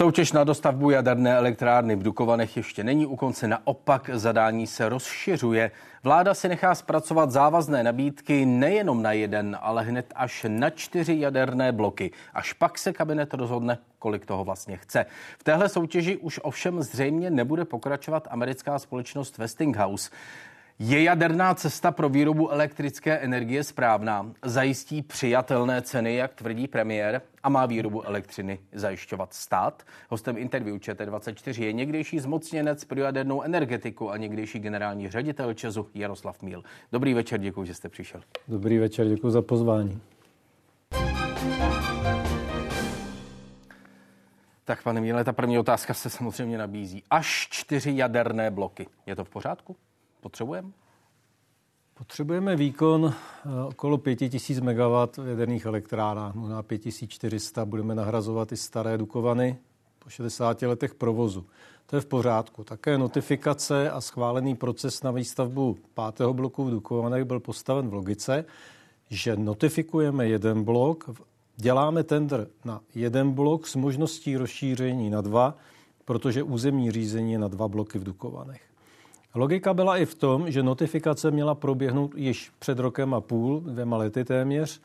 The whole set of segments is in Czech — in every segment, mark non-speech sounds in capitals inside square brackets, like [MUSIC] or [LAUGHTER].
Soutěž na dostavbu jaderné elektrárny v Dukovanech ještě není u konce, naopak zadání se rozšiřuje. Vláda si nechá zpracovat závazné nabídky nejenom na jeden, ale hned až na čtyři jaderné bloky. Až pak se kabinet rozhodne, kolik toho vlastně chce. V téhle soutěži už ovšem zřejmě nebude pokračovat americká společnost Westinghouse. Je jaderná cesta pro výrobu elektrické energie správná? Zajistí přijatelné ceny, jak tvrdí premiér, a má výrobu elektřiny zajišťovat stát? Hostem interview ČT24 je někdejší zmocněnec pro jadernou energetiku a někdejší generální ředitel Česu Jaroslav Míl. Dobrý večer, děkuji, že jste přišel. Dobrý večer, děkuji za pozvání. Tak, pane Míle, ta první otázka se samozřejmě nabízí. Až čtyři jaderné bloky. Je to v pořádku? Potřebujeme? Potřebujeme výkon eh, okolo 5000 MW v jaderných elektrárnách, možná 5400. Budeme nahrazovat i staré Dukovany po 60 letech provozu. To je v pořádku. Také notifikace a schválený proces na výstavbu pátého bloku v Dukovanech byl postaven v logice, že notifikujeme jeden blok, děláme tender na jeden blok s možností rozšíření na dva, protože územní řízení je na dva bloky v Dukovanech. Logika byla i v tom, že notifikace měla proběhnout již před rokem a půl, dvěma lety téměř,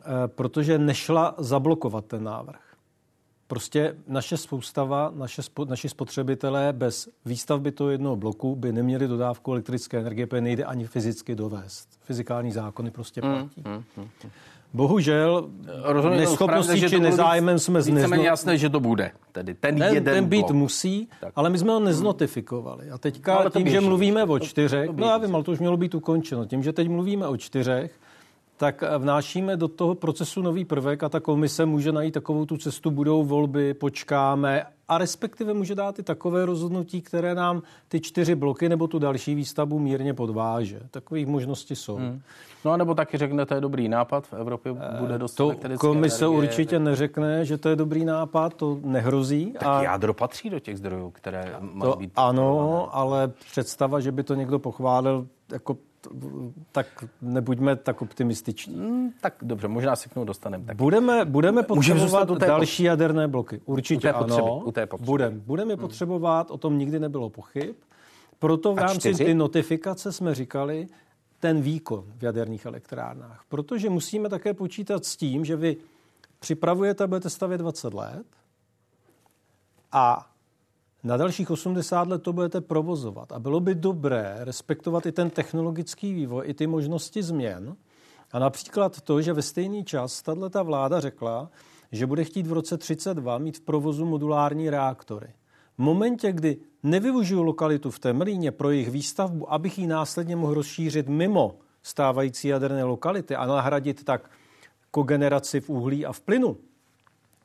eh, protože nešla zablokovat ten návrh. Prostě naše soustava, naše, naši spotřebitelé bez výstavby toho jednoho bloku by neměli dodávku elektrické energie, protože nejde ani fyzicky dovést. Fyzikální zákony prostě hmm, platí. Mm, mm, mm. Bohužel Rozumím, neschopností či nezájmem jsme z nezno... jasné, že to bude. Tedy ten, ten jeden Ten být blok. musí, tak. ale my jsme ho neznotifikovali. A teďka no, tím, že mluvíme o čtyřech, to, to no já vím, ale to už mělo být ukončeno. Tím, že teď mluvíme o čtyřech, tak vnášíme do toho procesu nový prvek a ta komise může najít takovou tu cestu, budou volby, počkáme a respektive může dát i takové rozhodnutí, které nám ty čtyři bloky nebo tu další výstavbu mírně podváže. Takových možností jsou. Hmm. No a nebo taky řekne, to je dobrý nápad, v Evropě bude dost To komise energie, určitě tak... neřekne, že to je dobrý nápad, to nehrozí. Tak a... jádro patří do těch zdrojů, které mají to být... Ano, ale představa, že by to někdo pochválil, jako tak nebuďme tak optimističní. Hmm, tak dobře, možná se k tomu dostaneme. Tak. Budeme, budeme potřebovat další pot... jaderné bloky. Určitě u potřeby, ano. U té potřeby. Budeme. Budeme je hmm. potřebovat, o tom nikdy nebylo pochyb. Proto v rámci ty notifikace jsme říkali ten výkon v jaderných elektrárnách. Protože musíme také počítat s tím, že vy připravujete, budete stavět 20 let a na dalších 80 let to budete provozovat. A bylo by dobré respektovat i ten technologický vývoj, i ty možnosti změn. A například to, že ve stejný čas tato vláda řekla, že bude chtít v roce 32 mít v provozu modulární reaktory. V momentě, kdy nevyužiju lokalitu v Temelíně pro jejich výstavbu, abych ji následně mohl rozšířit mimo stávající jaderné lokality a nahradit tak kogeneraci v uhlí a v plynu,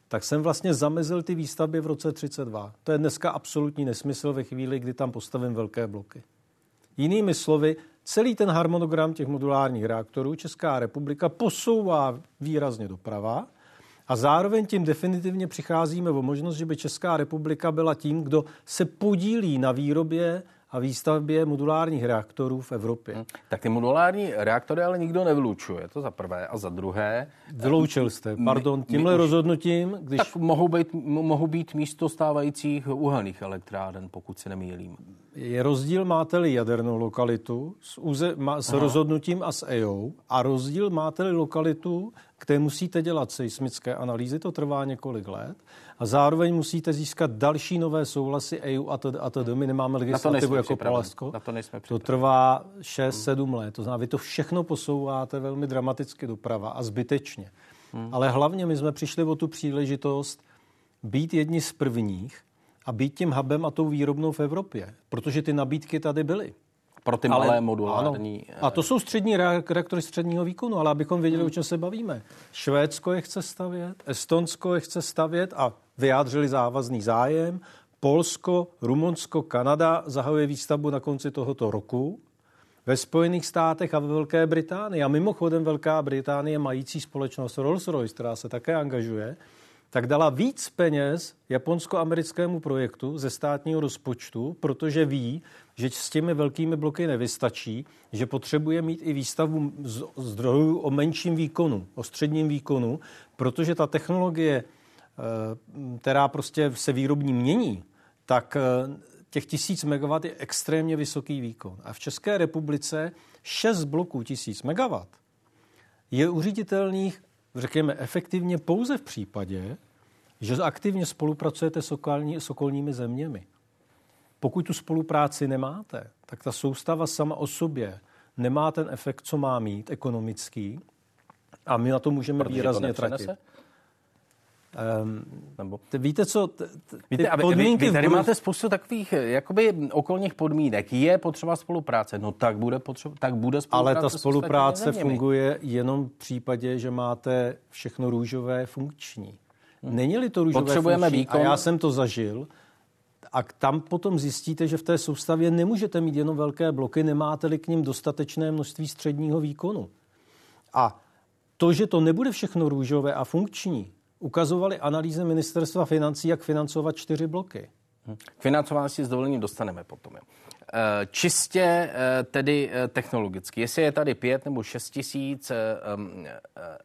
tak jsem vlastně zamezil ty výstavby v roce 32. To je dneska absolutní nesmysl ve chvíli, kdy tam postavím velké bloky. Jinými slovy, celý ten harmonogram těch modulárních reaktorů Česká republika posouvá výrazně doprava a zároveň tím definitivně přicházíme o možnost, že by Česká republika byla tím, kdo se podílí na výrobě a výstavbě modulárních reaktorů v Evropě. Hmm. Tak ty modulární reaktory ale nikdo nevylučuje, to za prvé. A za druhé... Vyloučil jste, pardon, tímhle my rozhodnutím, když... Tak mohou být, mohou být místo stávajících uhelných elektráren, pokud se nemýlím. Je rozdíl, máte-li jadernou lokalitu s, úze, má, s rozhodnutím a s EO a rozdíl máte-li lokalitu, kde musíte dělat seismické analýzy, to trvá několik let a zároveň musíte získat další nové souhlasy EU a to, a to my nemáme legislativu jako Palasko. Na to, nejsme to trvá 6-7 hmm. let. To znamená, vy to všechno posouváte velmi dramaticky doprava a zbytečně. Hmm. Ale hlavně my jsme přišli o tu příležitost být jedni z prvních a být tím hubem a tou výrobnou v Evropě, protože ty nabídky tady byly. Pro ty ale, malé modulární... Ano. A to jsou střední reaktory středního výkonu, ale abychom věděli, hmm. o čem se bavíme. Švédsko je chce stavět, Estonsko je chce stavět a vyjádřili závazný zájem. Polsko, Rumunsko, Kanada zahajuje výstavbu na konci tohoto roku. Ve Spojených státech a ve Velké Británii, a mimochodem Velká Británie mající společnost Rolls-Royce, která se také angažuje, tak dala víc peněz japonsko-americkému projektu ze státního rozpočtu, protože ví, že s těmi velkými bloky nevystačí, že potřebuje mít i výstavbu zdrojů o menším výkonu, o středním výkonu, protože ta technologie která prostě se výrobní mění, tak těch tisíc megawatt je extrémně vysoký výkon. A v České republice 6 bloků tisíc megawatt je uříditelných, řekněme, efektivně pouze v případě, že aktivně spolupracujete s, okolní, s okolními zeměmi. Pokud tu spolupráci nemáte, tak ta soustava sama o sobě nemá ten efekt, co má mít, ekonomický, a my na to můžeme Protože výrazně to tratit. Um, Nebo? Víte co, t, t, Víte, podmínky vy, vy tady budou... máte spoustu takových eh, jakoby okolních podmínek. Je potřeba spolupráce, no tak bude, potřeba, tak bude spolupráce. Ale ta spolupráce funguje jenom v případě, že máte všechno růžové funkční. Hmm. Není-li to růžové Potřebujeme funkční, výkon. a já jsem to zažil, a tam potom zjistíte, že v té soustavě nemůžete mít jenom velké bloky, nemáte-li k ním dostatečné množství středního výkonu. A to, že to nebude všechno růžové a funkční, ukazovaly analýzy ministerstva financí, jak financovat čtyři bloky. Hm. K financování si s dovolením dostaneme potom. Eh, čistě eh, tedy eh, technologicky, jestli je tady 5 nebo 6 tisíc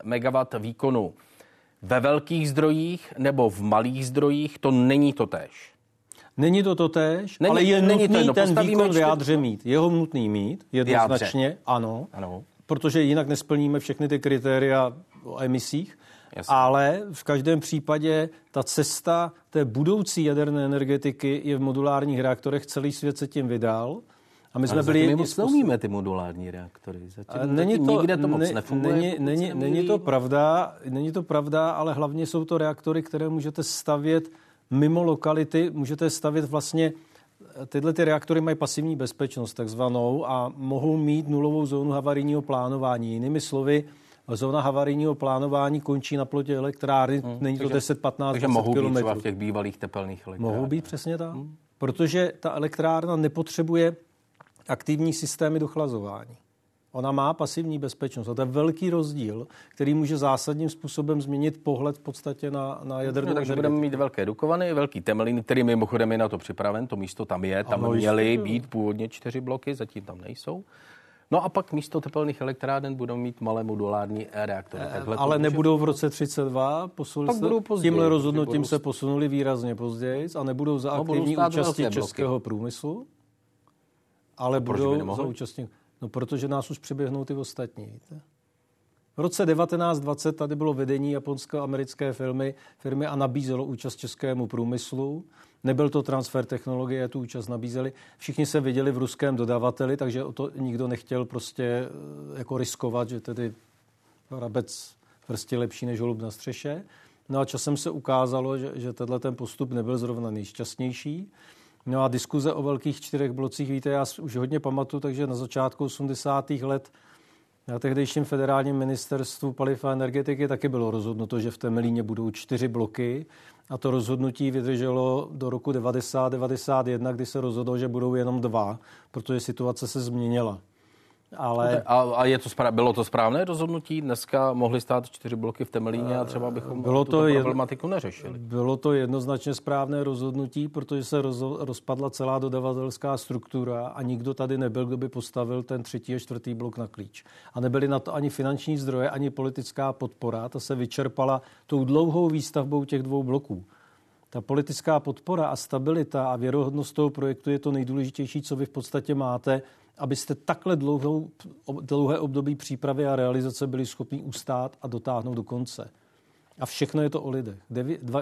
megawatt výkonu ve velkých zdrojích nebo v malých zdrojích, to není to též. Není to to tež, není, ale je není nutný to jedno. ten výkon v jádře mít. Je ho nutný mít, jednoznačně, ano, ano, protože jinak nesplníme všechny ty kritéria o emisích. Jasně. Ale v každém případě ta cesta té budoucí jaderné energetiky je v modulárních reaktorech. Celý svět se tím vydal. A my jsme Ale byli my moc neumíme ty modulární reaktory. Zatím, není to, nikde to moc ne, nefunguje. Není, není, není, to pravda, není to pravda, ale hlavně jsou to reaktory, které můžete stavět mimo lokality, můžete stavět vlastně Tyhle ty reaktory mají pasivní bezpečnost takzvanou a mohou mít nulovou zónu havarijního plánování. Jinými slovy, zóna havarijního plánování končí na plotě elektrárny, hmm, není to 10, 15, takže 20 mohou být třeba v těch bývalých tepelných elektrárnách. Mohou být přesně tak, hmm. protože ta elektrárna nepotřebuje aktivní systémy dochlazování. Ona má pasivní bezpečnost. A to je velký rozdíl, který může zásadním způsobem změnit pohled v podstatě na, na jadernou no, Takže budeme mít velké dukovany, velký temelin, který mimochodem je na to připraven, to místo tam je, tam ano, měly jistě, být původně čtyři bloky, zatím tam nejsou. No a pak místo tepelných elektráren budou mít malé modulární reaktory. Takhle Ale nebudou v roce 32, posunuli tak se, budou později, tímhle rozhodnutím budou... se posunuli výrazně později a nebudou za no, aktivní no, účasti českého průmyslu, ale budou za účastní. No, protože nás už přeběhnou ty ostatní. Víte? V roce 1920 tady bylo vedení japonsko-americké firmy, firmy a nabízelo účast českému průmyslu. Nebyl to transfer technologie, tu účast nabízeli. Všichni se viděli v ruském dodavateli, takže o to nikdo nechtěl prostě eh, jako riskovat, že tedy rabec prostě lepší než holub na střeše. No a časem se ukázalo, že, že tenhle ten postup nebyl zrovna nejšťastnější. No a diskuze o velkých čtyřech blocích, víte, já už hodně pamatuju, takže na začátku 80. let na tehdejším federálním ministerstvu paliv a energetiky taky bylo rozhodnuto, že v Temelíně budou čtyři bloky a to rozhodnutí vydrželo do roku 90-91, kdy se rozhodlo, že budou jenom dva, protože situace se změnila. Ale... A, a je to správ, bylo to správné rozhodnutí? Dneska mohly stát čtyři bloky v Temelíně a třeba bychom bylo to problematiku neřešili. Bylo to jednoznačně správné rozhodnutí, protože se roz, rozpadla celá dodavatelská struktura a nikdo tady nebyl, kdo by postavil ten třetí a čtvrtý blok na klíč. A nebyly na to ani finanční zdroje, ani politická podpora. Ta se vyčerpala tou dlouhou výstavbou těch dvou bloků. Ta politická podpora a stabilita a věrohodnost toho projektu je to nejdůležitější, co vy v podstatě máte abyste takhle dlouhou, dlouhé období přípravy a realizace byli schopni ustát a dotáhnout do konce. A všechno je to o lidech.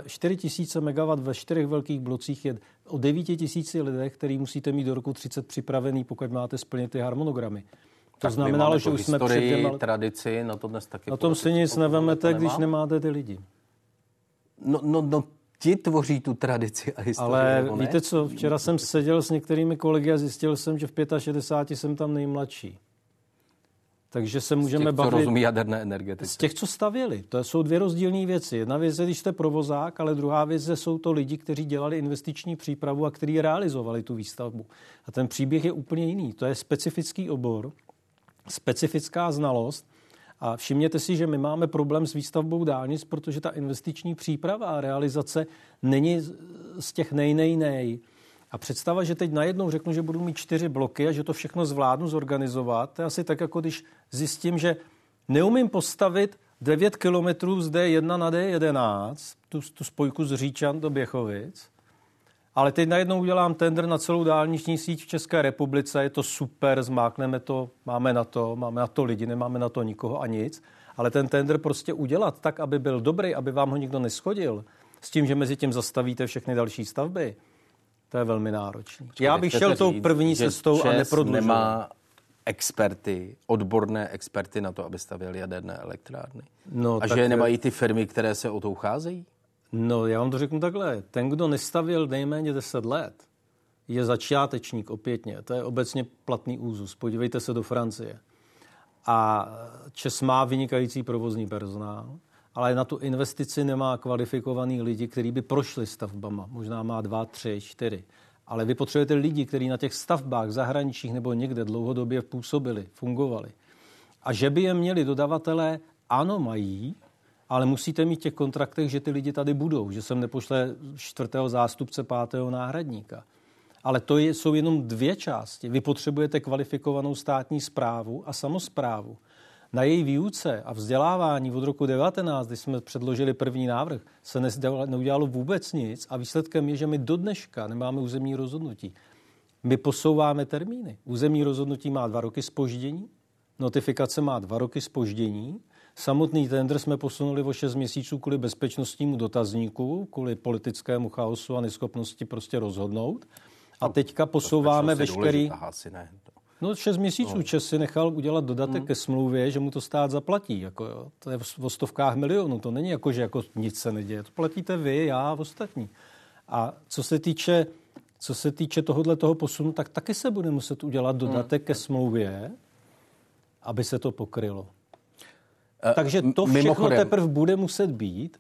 4 tisíce MW ve čtyřech velkých blocích je o 9 tisíci lidech, který musíte mít do roku 30 připravený, pokud máte splnit ty harmonogramy. To tak znamenalo, že už jsme předtím... Ale... tradici, na to dnes taky... Na tom si nic nevemete, když nemáte ty lidi. No, no, no ti tvoří tu tradici a historii. Ale víte co, včera jsem seděl s některými kolegy a zjistil jsem, že v 65 jsem tam nejmladší. Takže se můžeme z těch, bavit... Co rozumí jaderné energetice. Z těch, co stavěli. To jsou dvě rozdílné věci. Jedna věc je, když jste provozák, ale druhá věc je, jsou to lidi, kteří dělali investiční přípravu a kteří realizovali tu výstavbu. A ten příběh je úplně jiný. To je specifický obor, specifická znalost a všimněte si, že my máme problém s výstavbou dálnic, protože ta investiční příprava a realizace není z těch nej, nej, nej. A představa, že teď najednou řeknu, že budu mít čtyři bloky a že to všechno zvládnu zorganizovat, to je asi tak, jako když zjistím, že neumím postavit 9 kilometrů z D1 na D11, tu, tu spojku z Říčan do Běchovic, ale teď najednou udělám tender na celou dálniční síť v České republice, je to super, zmákneme to, máme na to, máme na to lidi, nemáme na to nikoho a nic, ale ten tender prostě udělat tak, aby byl dobrý, aby vám ho nikdo neschodil, s tím, že mezi tím zastavíte všechny další stavby, to je velmi náročné. Já bych šel tou první cestou a neprodlužoval. nemá experty, odborné experty na to, aby stavěli jaderné elektrárny. No, a že nemají ty firmy, které se o to ucházejí? No, já vám to řeknu takhle. Ten, kdo nestavil nejméně 10 let, je začátečník opětně. To je obecně platný úzus. Podívejte se do Francie. A Čes má vynikající provozní personál, ale na tu investici nemá kvalifikovaný lidi, kteří by prošli stavbama. Možná má dva, tři, čtyři. Ale vy potřebujete lidi, kteří na těch stavbách zahraničních nebo někde dlouhodobě působili, fungovali. A že by je měli dodavatelé, ano, mají, ale musíte mít těch kontraktech, že ty lidi tady budou, že sem nepošle čtvrtého zástupce, pátého náhradníka. Ale to je, jsou jenom dvě části. Vy potřebujete kvalifikovanou státní zprávu a samozprávu. Na její výuce a vzdělávání od roku 19, kdy jsme předložili první návrh, se neudělalo vůbec nic a výsledkem je, že my do dneška nemáme územní rozhodnutí. My posouváme termíny. Územní rozhodnutí má dva roky spoždění, notifikace má dva roky spoždění Samotný tender jsme posunuli o 6 měsíců kvůli bezpečnostnímu dotazníku, kvůli politickému chaosu a neschopnosti prostě rozhodnout. A no, teďka posouváme veškerý... Asi ne. No 6 měsíců no. Čes si nechal udělat dodatek hmm. ke smlouvě, že mu to stát zaplatí. Jako jo. To je v stovkách milionů, to není jako, že jako nic se neděje. To platíte vy, já a ostatní. A co se týče, co se týče tohohle toho posunu, tak taky se bude muset udělat dodatek hmm. ke smlouvě, aby se to pokrylo. Eh, Takže to všechno Mimochodem. teprve bude muset být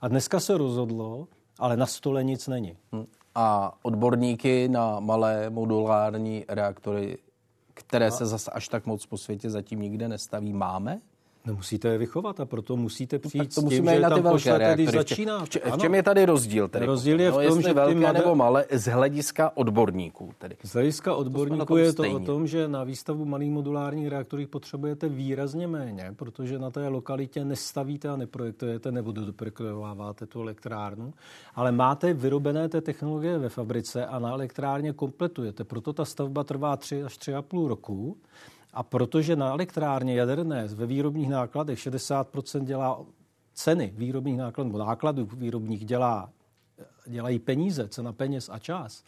a dneska se rozhodlo, ale na stole nic není. Hm. A odborníky na malé modulární reaktory, které a... se zase až tak moc po světě zatím nikde nestaví, máme? Nemusíte je vychovat a proto musíte no, přijít no, to s tím, že na ty velké reaktory. začíná. V, v čem je tady rozdíl? Tedy rozdíl je v no, tom, že velké mladé... nebo malé z hlediska odborníků. Tedy. Z hlediska odborníků to je to stejně. o tom, že na výstavbu malých modulárních reaktorů potřebujete výrazně méně, protože na té lokalitě nestavíte a neprojektujete nebo doprojektováváte tu elektrárnu, ale máte vyrobené té technologie ve fabrice a na elektrárně kompletujete. Proto ta stavba trvá 3 až 3,5 roku a protože na elektrárně jaderné ve výrobních nákladech 60% dělá ceny výrobních nákladů, nákladů výrobních dělá, dělají peníze, cena peněz a čas,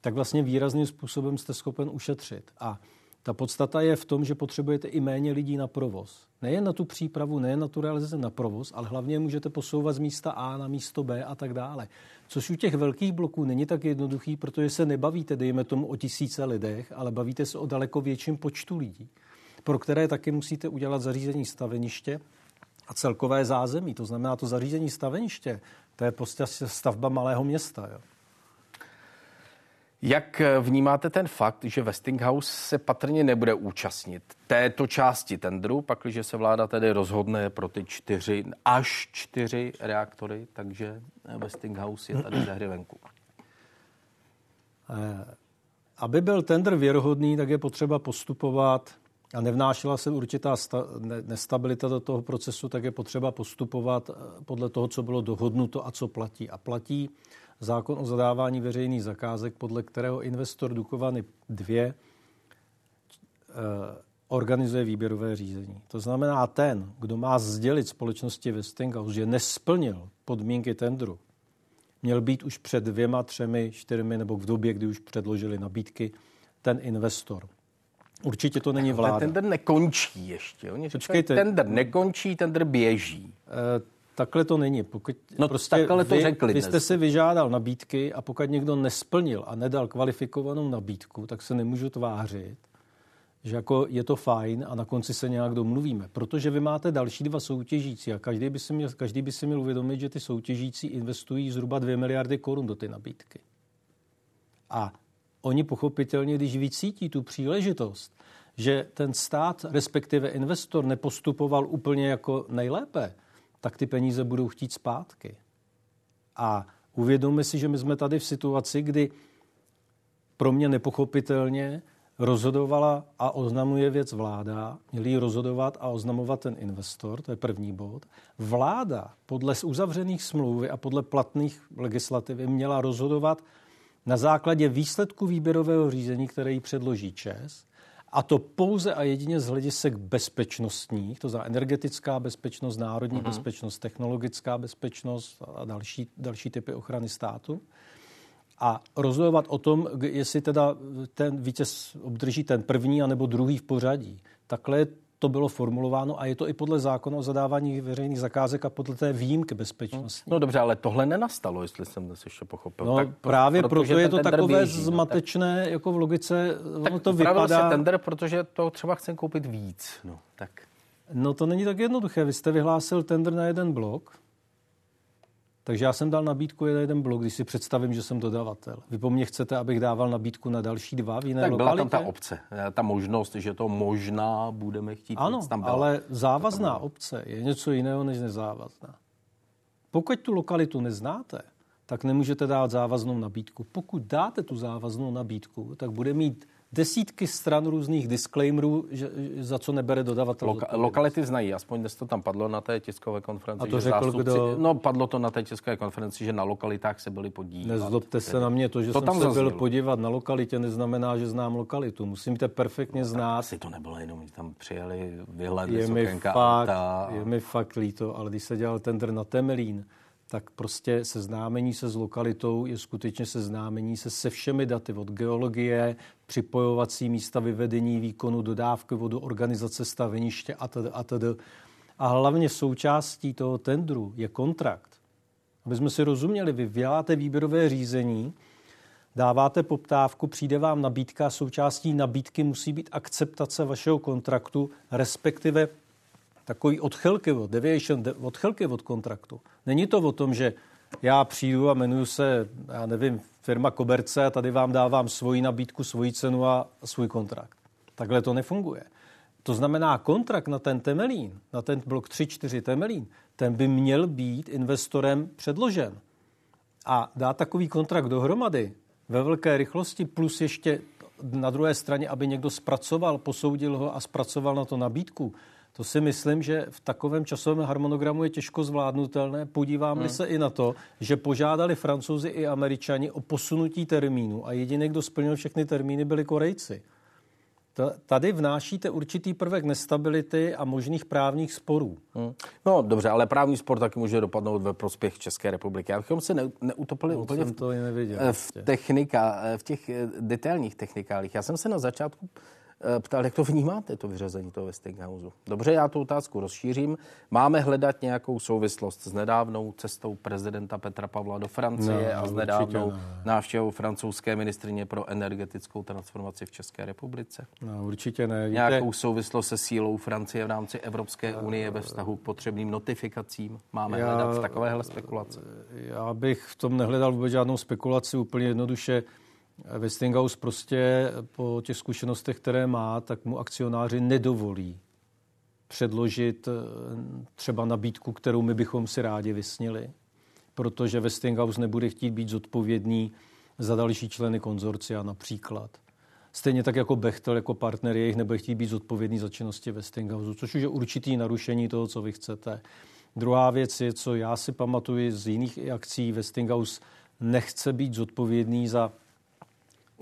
tak vlastně výrazným způsobem jste schopen ušetřit. A ta podstata je v tom, že potřebujete i méně lidí na provoz. Nejen na tu přípravu, nejen na tu realizaci na provoz, ale hlavně můžete posouvat z místa A na místo B a tak dále. Což u těch velkých bloků není tak jednoduchý, protože se nebavíte, dejme tomu, o tisíce lidech, ale bavíte se o daleko větším počtu lidí, pro které taky musíte udělat zařízení staveniště a celkové zázemí. To znamená, to zařízení staveniště, to je prostě stavba malého města. Jo. Jak vnímáte ten fakt, že Westinghouse se patrně nebude účastnit této části tendru, pakliže se vláda tedy rozhodne pro ty čtyři, až čtyři reaktory, takže Westinghouse je tady ze hry venku? Eh, aby byl tender věrohodný, tak je potřeba postupovat a nevnášela se určitá sta, ne, nestabilita do toho procesu, tak je potřeba postupovat eh, podle toho, co bylo dohodnuto a co platí. A platí zákon o zadávání veřejných zakázek, podle kterého investor Dukovany 2 eh, organizuje výběrové řízení. To znamená, ten, kdo má sdělit společnosti Westinghouse, že nesplnil podmínky tendru, měl být už před dvěma, třemi, čtyřmi nebo v době, kdy už předložili nabídky, ten investor. Určitě to není vláda. Ten tender nekončí ještě. Oni Počkejte. Tender nekončí, tender běží. Takhle to není. Pokud no prostě takhle to vy, řekli. Vy jste si vyžádal nabídky a pokud někdo nesplnil a nedal kvalifikovanou nabídku, tak se nemůžu tvářit, že jako je to fajn a na konci se nějak domluvíme. Protože vy máte další dva soutěžící a každý by, si měl, každý by si měl uvědomit, že ty soutěžící investují zhruba 2 miliardy korun do ty nabídky. A oni pochopitelně, když vycítí tu příležitost, že ten stát, respektive investor, nepostupoval úplně jako nejlépe, tak ty peníze budou chtít zpátky. A uvědomme si, že my jsme tady v situaci, kdy pro mě nepochopitelně rozhodovala a oznamuje věc vláda, měli ji rozhodovat a oznamovat ten investor, to je první bod. Vláda podle uzavřených smlouvy a podle platných legislativy měla rozhodovat na základě výsledku výběrového řízení, které jí předloží ČES, a to pouze a jedině z hledisek bezpečnostních, to znamená energetická bezpečnost, národní uh-huh. bezpečnost, technologická bezpečnost a další, další typy ochrany státu. A rozhodovat o tom, jestli teda ten vítěz obdrží ten první anebo druhý v pořadí. Takhle je to bylo formulováno a je to i podle zákona o zadávání veřejných zakázek a podle té výjimky bezpečnosti. No dobře, ale tohle nenastalo, jestli jsem to ještě pochopil. No tak, právě proto je to takové běží, zmatečné, no, tak, jako v logice, tak to vypadá... se tender, protože to třeba chcem koupit víc. No, tak. no to není tak jednoduché. Vy jste vyhlásil tender na jeden blok, takže já jsem dal nabídku na jeden blok, když si představím, že jsem dodavatel. Vy po mně chcete, abych dával nabídku na další dva v jiné tak lokalitě? byla tam ta obce, eh, ta možnost, že to možná budeme chtít. Ano, tam byla. ale závazná obce je něco jiného než nezávazná. Pokud tu lokalitu neznáte, tak nemůžete dát závaznou nabídku. Pokud dáte tu závaznou nabídku, tak bude mít desítky stran různých disclaimerů, že, za co nebere dodavatel. Loka, lokality znají, aspoň dnes to tam padlo na té tiskové konferenci. A to řekl zástupci, kdo? No, padlo to na té tiskové konferenci, že na lokalitách se byli podívat. Nezlobte se na mě, to, že to jsem tam se zaznělo. byl podívat na lokalitě, neznamená, že znám lokalitu. Musíte perfektně no, znát. Asi to nebylo jenom, že tam přijeli, vyhledli je mi, fakt, a... je mi fakt líto, ale když se dělal tender na Temelín, tak prostě seznámení se s lokalitou je skutečně seznámení se se všemi daty od geologie, připojovací místa vyvedení výkonu, dodávky vodu, organizace staveniště a tedy a tedy. A hlavně součástí toho tendru je kontrakt. Aby jsme si rozuměli, vy děláte výběrové řízení, dáváte poptávku, přijde vám nabídka, součástí nabídky musí být akceptace vašeho kontraktu, respektive takový odchylky od deviation, odchylky od kontraktu. Není to o tom, že já přijdu a jmenuji se, já nevím, firma Koberce a tady vám dávám svoji nabídku, svoji cenu a svůj kontrakt. Takhle to nefunguje. To znamená, kontrakt na ten Temelín, na ten blok 3-4 Temelín, ten by měl být investorem předložen. A dá takový kontrakt dohromady ve velké rychlosti plus ještě na druhé straně, aby někdo zpracoval, posoudil ho a zpracoval na to nabídku, to si myslím, že v takovém časovém harmonogramu je těžko zvládnutelné. Podívám-li hmm. se i na to, že požádali francouzi i američani o posunutí termínu a jediný, kdo splnil všechny termíny, byli Korejci. Tady vnášíte určitý prvek nestability a možných právních sporů. Hmm. No dobře, ale právní spor taky může dopadnout ve prospěch České republiky. Abychom se ne, neutopili no, úplně v, to neviděl, v, prostě. technika, v těch eh, detailních technikálích. Já jsem se na začátku Eh, ptal, jak to vnímáte, to vyřazení toho Westinghouse. Dobře, já tu otázku rozšířím. Máme hledat nějakou souvislost s nedávnou cestou prezidenta Petra Pavla do Francie no, a s nedávnou ne. návštěvou francouzské ministrině pro energetickou transformaci v České republice? No, určitě ne. Víte... Nějakou souvislost se sílou Francie v rámci Evropské unie ve vztahu k potřebným notifikacím? Máme já, hledat v takovéhle spekulace? Já bych v tom nehledal vůbec žádnou spekulaci, úplně jednoduše Westinghouse prostě po těch zkušenostech, které má, tak mu akcionáři nedovolí předložit eh, třeba nabídku, kterou my bychom si rádi vysnili, protože Westinghouse nebude chtít být zodpovědný za další členy konzorcia například. Stejně tak jako Bechtel jako partner jejich nebude chtít být zodpovědný za činnosti Westinghouse, což už je určitý narušení toho, co vy chcete. Druhá věc je, co já si pamatuju z jiných akcí, Westinghouse nechce být zodpovědný za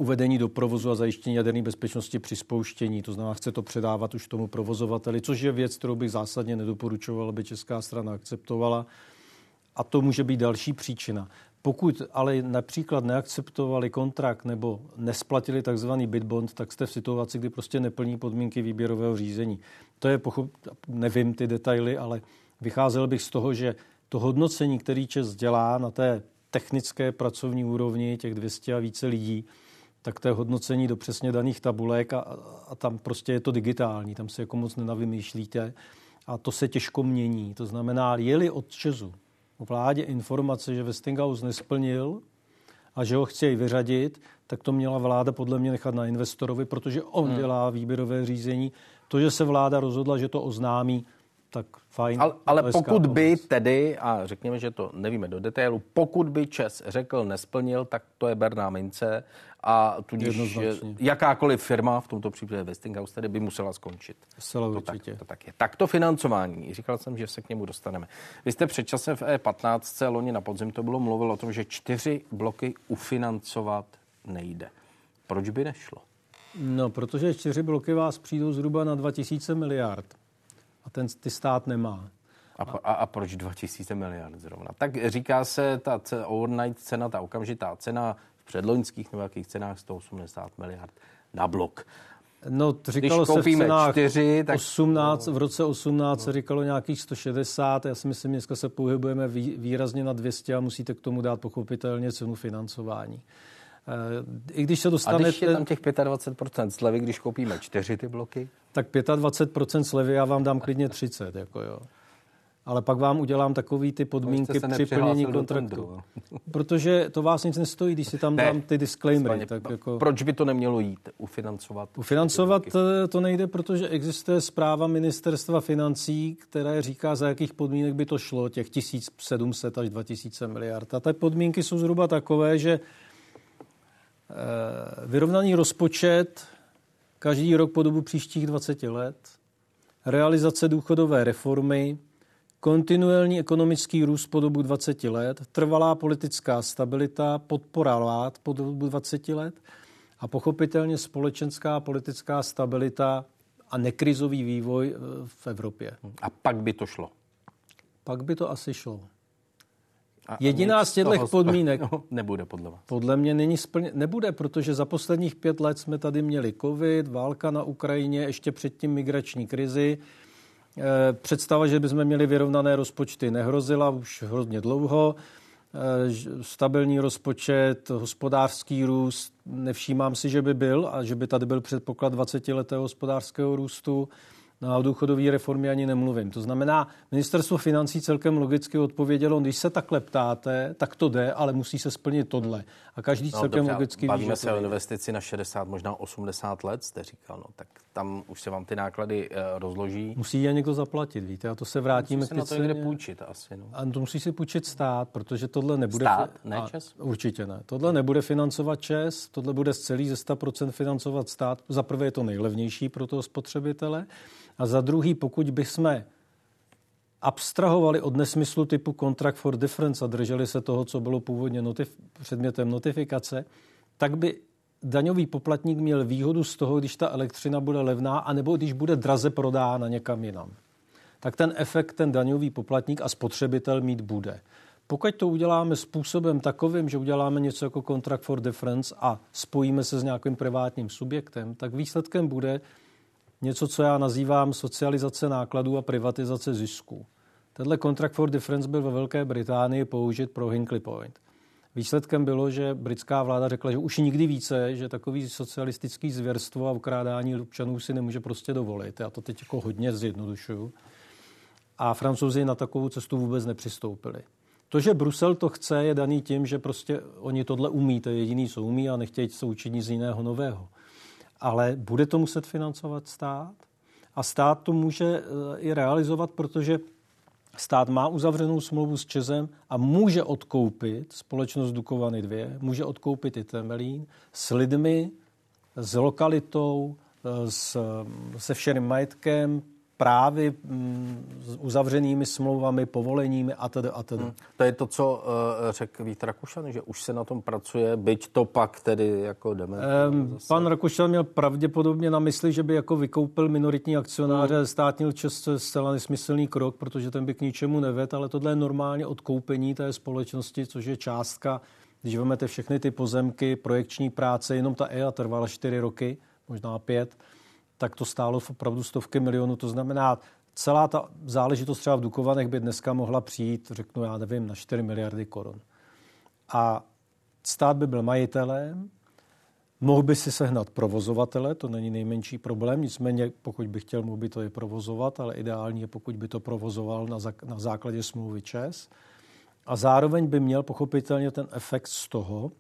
uvedení do provozu a zajištění jaderné bezpečnosti při spouštění. To znamená, chce to předávat už tomu provozovateli, což je věc, kterou bych zásadně nedoporučoval, aby česká strana akceptovala. A to může být další příčina. Pokud ale například neakceptovali kontrakt nebo nesplatili takzvaný bond, tak jste v situaci, kdy prostě neplní podmínky výběrového řízení. To je, pochop... nevím ty detaily, ale vycházel bych z toho, že to hodnocení, který Čes dělá na té technické pracovní úrovni těch 200 a více lidí, tak to je hodnocení do přesně daných tabulek a, a tam prostě je to digitální, tam se jako moc nenavymýšlíte a to se těžko mění. To znamená, je-li od Česu vládě informace, že Westinghouse nesplnil a že ho chtějí vyřadit, tak to měla vláda podle mě nechat na investorovi, protože on hmm. dělá výběrové řízení. To, že se vláda rozhodla, že to oznámí, tak fajn. Ale, ale pokud by tedy, a řekněme, že to nevíme do detailu, pokud by Čes řekl nesplnil, tak to je berná mince a tudíž jakákoliv firma, v tomto případě Westinghouse, tedy by musela skončit. Zcela to určitě. Tak, to tak je. Tak to financování, říkal jsem, že se k němu dostaneme. Vy jste před časem v E15 loni na podzim to bylo mluvil o tom, že čtyři bloky ufinancovat nejde. Proč by nešlo? No, protože čtyři bloky vás přijdou zhruba na 2000 miliard a ten ty stát nemá. A, a, a proč 2000 miliard zrovna? Tak říká se ta overnight cena, ta okamžitá cena v předloňských nebo jakých cenách 180 miliard na blok. No, říkalo Když se v cenách čtyři, tak... 18, v roce 18 no. se říkalo nějakých 160, já si myslím, dneska se pohybujeme výrazně na 200 a musíte k tomu dát pochopitelně cenu financování. Eh, I když se dostanete... A když je tam těch 25% slevy, když koupíme čtyři ty bloky? Tak 25% slevy já vám dám klidně 30, jako jo. Ale pak vám udělám takový ty podmínky při plnění kontraktu. Protože to vás nic nestojí, když si tam ne, dám ty disclaimery. Tak jako... Proč by to nemělo jít? Ufinancovat? Ufinancovat eh, to nejde, protože existuje zpráva ministerstva financí, které říká, za jakých podmínek by to šlo, těch 1700 až 2000 miliard. A ty podmínky jsou zhruba takové, že Eh, vyrovnaný rozpočet každý rok po dobu příštích 20 let, realizace důchodové reformy, kontinuální ekonomický růst po dobu 20 let, trvalá politická stabilita, podpora vlád po dobu 20 let a pochopitelně společenská politická stabilita a nekrizový vývoj eh, v Evropě. A pak by to šlo? Pak by to asi šlo. A Jediná z těchto podmínek [LAUGHS] no, nebude podle vás. Podle mě není splně, nebude, protože za posledních pět let jsme tady měli covid, válka na Ukrajině, ještě předtím migrační krizi. Eh, představa, že bychom měli vyrovnané rozpočty, nehrozila už hodně dlouho. Eh, stabilní rozpočet, hospodářský růst, nevšímám si, že by byl a že by tady byl předpoklad 20-letého hospodářského růstu. No a o důchodové reformě ani nemluvím. To znamená, ministerstvo financí celkem logicky odpovědělo, když se takhle ptáte, tak to jde, ale musí se splnit tohle. A každý no, celkem dobře, logicky bavíme ví, se o investici na 60, možná 80 let, jste říkal, no, tak tam už se vám ty náklady uh, rozloží. Musí je někdo zaplatit, víte, a to se vrátíme musí se na to někde půjčit asi. No. A to musí si půjčit stát, protože tohle nebude... Stát, ne Čes? Určitě ne. Tohle nebude financovat Čes, tohle bude z celý ze 100% financovat stát. Za prvé je to nejlevnější pro toho spotřebitele. A za druhý, pokud bychom abstrahovali od nesmyslu typu Contract for Difference a drželi se toho, co bylo původně notif- předmětem notifikace, tak by daňový poplatník měl výhodu z toho, když ta elektřina bude levná, anebo když bude draze prodána někam jinam. Tak ten efekt ten daňový poplatník a spotřebitel mít bude. Pokud to uděláme způsobem takovým, že uděláme něco jako Contract for Difference a spojíme se s nějakým privátním subjektem, tak výsledkem bude, něco, co já nazývám socializace nákladů a privatizace zisků. Tenhle Contract for Difference byl ve Velké Británii použit pro Hinkley Point. Výsledkem bylo, že britská vláda řekla, že už nikdy více, že takový socialistický zvěrstvo a ukrádání občanů si nemůže prostě dovolit. Já to teď jako hodně zjednodušuju. A francouzi na takovou cestu vůbec nepřistoupili. To, že Brusel to chce, je daný tím, že prostě oni tohle umí, to je jediný, co umí a nechtějí se učinit z jiného nového ale bude to muset financovat stát. A stát to může eh, i realizovat, protože stát má uzavřenou smlouvu s Čezem a může odkoupit společnost Dukovany 2, může odkoupit i Temelín s lidmi, s lokalitou, eh, s, se všem majetkem, právy mm, s uzavřenými smlouvami, povoleními a tedy a tedy. Hmm. To je to, co uh, řekl Vít Rakušan, že už se na tom pracuje, byť to pak tedy jako jdeme. Um, pan Rakušan měl pravděpodobně na mysli, že by jako vykoupil minoritní akcionáře, hmm. státnil čest zcela nesmyslný krok, protože ten by k ničemu neved, ale tohle je normálně odkoupení té společnosti, což je částka, když vezmete všechny ty pozemky, projekční práce, jenom ta EA trvala čtyři roky, možná pět, tak to stálo opravdu stovky milionů. To znamená, celá ta záležitost třeba v Dukovanech by dneska mohla přijít, řeknu já nevím, na 4 miliardy korun. A stát by byl majitelem, mohl by si sehnat provozovatele, to není nejmenší problém, nicméně pokud by chtěl, mohl by to je provozovat, ale ideální je, pokud by to provozoval na, na základě smlouvy ČES. A zároveň by měl pochopitelně ten efekt z toho,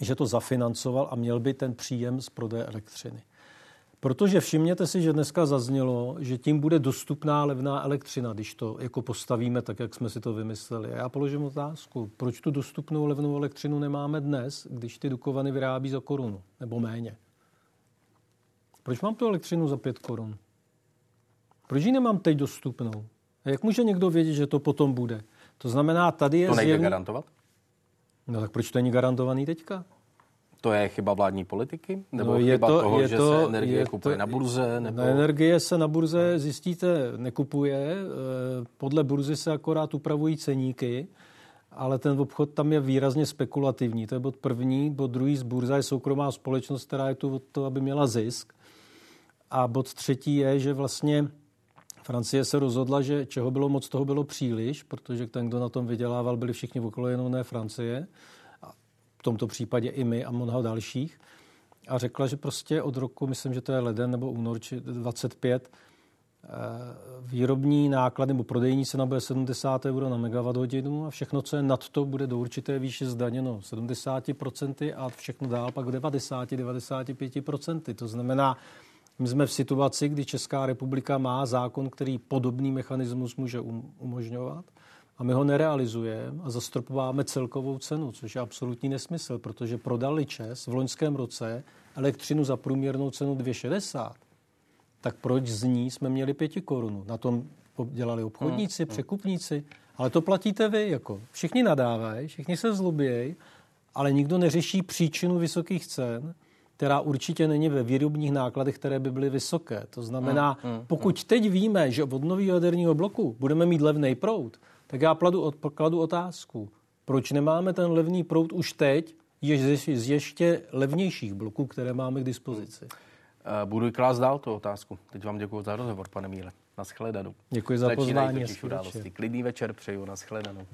že to zafinancoval a měl by ten příjem z prodeje elektřiny. Protože všimněte si, že dneska zaznělo, že tím bude dostupná levná elektřina, když to jako postavíme tak, jak jsme si to vymysleli. A já položím otázku, proč tu dostupnou levnou elektřinu nemáme dnes, když ty Dukovany vyrábí za korunu nebo méně? Proč mám tu elektřinu za pět korun? Proč ji nemám teď dostupnou? A jak může někdo vědět, že to potom bude? To znamená, tady je To nejde zjevný... garantovat? No tak proč to není garantovaný teďka? To je chyba vládní politiky? Nebo no je chyba to, toho, je že to, se energie je kupuje to, na burze? Nebo... Na energie se na burze, zjistíte, nekupuje. Eh, podle burzy se akorát upravují ceníky, ale ten obchod tam je výrazně spekulativní. To je bod první. Bod druhý z burza je soukromá společnost, která je tu od toho, aby měla zisk. A bod třetí je, že vlastně Francie se rozhodla, že čeho bylo moc, toho bylo příliš, protože ten, kdo na tom vydělával, byli všichni okolo jenom ne Francie. V tomto případě i my a mnoho dalších. A řekla, že prostě od roku, myslím, že to je leden nebo únor či 25, eh, výrobní náklad nebo prodejní cena bude 70 euro na megawatt hodinu a všechno, co je nad to, bude do určité výše zdaněno 70% a všechno dál pak 90-95%. To znamená, my jsme v situaci, kdy Česká republika má zákon, který podobný mechanismus může um, umožňovat a my ho nerealizujeme a zastropováme celkovou cenu, což je absolutní nesmysl, protože prodali Čes v loňském roce elektřinu za průměrnou cenu 2,60. Tak proč z ní jsme měli 5 korun? Na tom dělali obchodníci, hmm. překupníci, ale to platíte vy. Jako. Všichni nadávají, všichni se zlobějí, ale nikdo neřeší příčinu vysokých cen která určitě není ve výrobních nákladech, které by byly vysoké. To znamená, mm, mm, pokud teď víme, že od nového jaderního bloku budeme mít levný proud, tak já pladu, kladu otázku, proč nemáme ten levný proud už teď, z ještě levnějších bloků, které máme k dispozici. Eh, budu klást dál tu otázku. Teď vám děkuji za rozhovor, pane Míle. Naschledanou. Děkuji za pozvání. Klidný večer přeju, naschledanou.